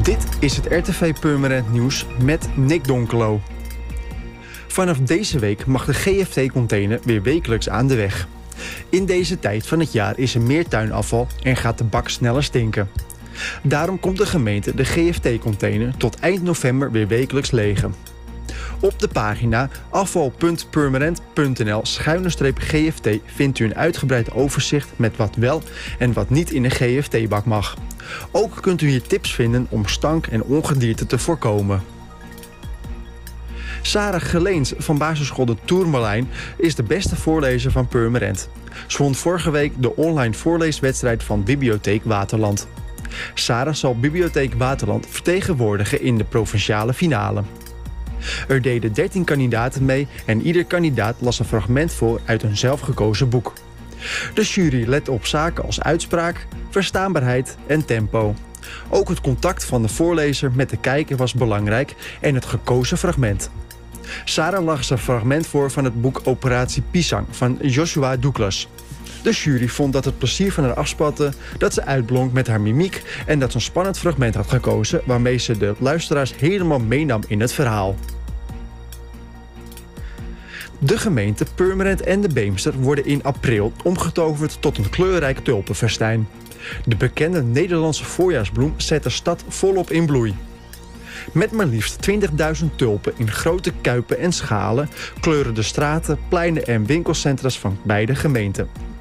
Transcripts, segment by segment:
Dit is het RTV Permanent Nieuws met Nick Donkelo. Vanaf deze week mag de GFT-container weer wekelijks aan de weg. In deze tijd van het jaar is er meer tuinafval en gaat de bak sneller stinken. Daarom komt de gemeente de GFT-container tot eind november weer wekelijks legen. Op de pagina afval.permanent.nl-gft vindt u een uitgebreid overzicht met wat wel en wat niet in de GFT-bak mag. Ook kunt u hier tips vinden om stank en ongedierte te voorkomen. Sarah Geleens van basisschool de Tourmalijn is de beste voorlezer van Purmerend. Ze won vorige week de online voorleeswedstrijd van Bibliotheek Waterland. Sarah zal Bibliotheek Waterland vertegenwoordigen in de provinciale finale. Er deden 13 kandidaten mee en ieder kandidaat las een fragment voor uit een zelfgekozen boek. De jury let op zaken als uitspraak, verstaanbaarheid en tempo. Ook het contact van de voorlezer met de kijker was belangrijk en het gekozen fragment. Sarah lag een fragment voor van het boek Operatie Pisang van Joshua Douglas. De jury vond dat het plezier van haar afspatte, dat ze uitblonk met haar mimiek en dat ze een spannend fragment had gekozen waarmee ze de luisteraars helemaal meenam in het verhaal. De gemeente Purmerend en de Beemster worden in april omgetoverd tot een kleurrijk tulpenfestijn. De bekende Nederlandse voorjaarsbloem zet de stad volop in bloei. Met maar liefst 20.000 tulpen in grote kuipen en schalen kleuren de straten, pleinen en winkelcentra's van beide gemeenten.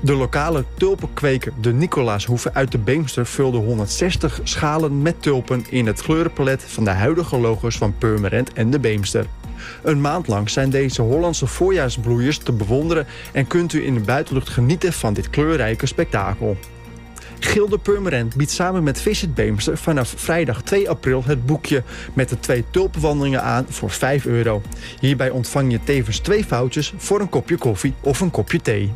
De lokale tulpenkweker De Nicolaashoeve uit de Beemster vulde 160 schalen met tulpen in het kleurenpalet van de huidige logo's van Purmerend en de Beemster. Een maand lang zijn deze Hollandse voorjaarsbloeiers te bewonderen en kunt u in de buitenlucht genieten van dit kleurrijke spektakel. Gilde Purmerend biedt samen met Visit Beemster vanaf vrijdag 2 april het boekje met de twee tulpenwandelingen aan voor 5 euro. Hierbij ontvang je tevens twee foutjes voor een kopje koffie of een kopje thee.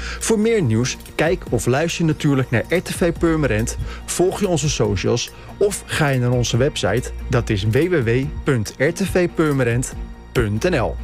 Voor meer nieuws, kijk of luister natuurlijk naar RTV Purmerend, volg je onze socials of ga je naar onze website, dat is www.rtvpurmerend.nl.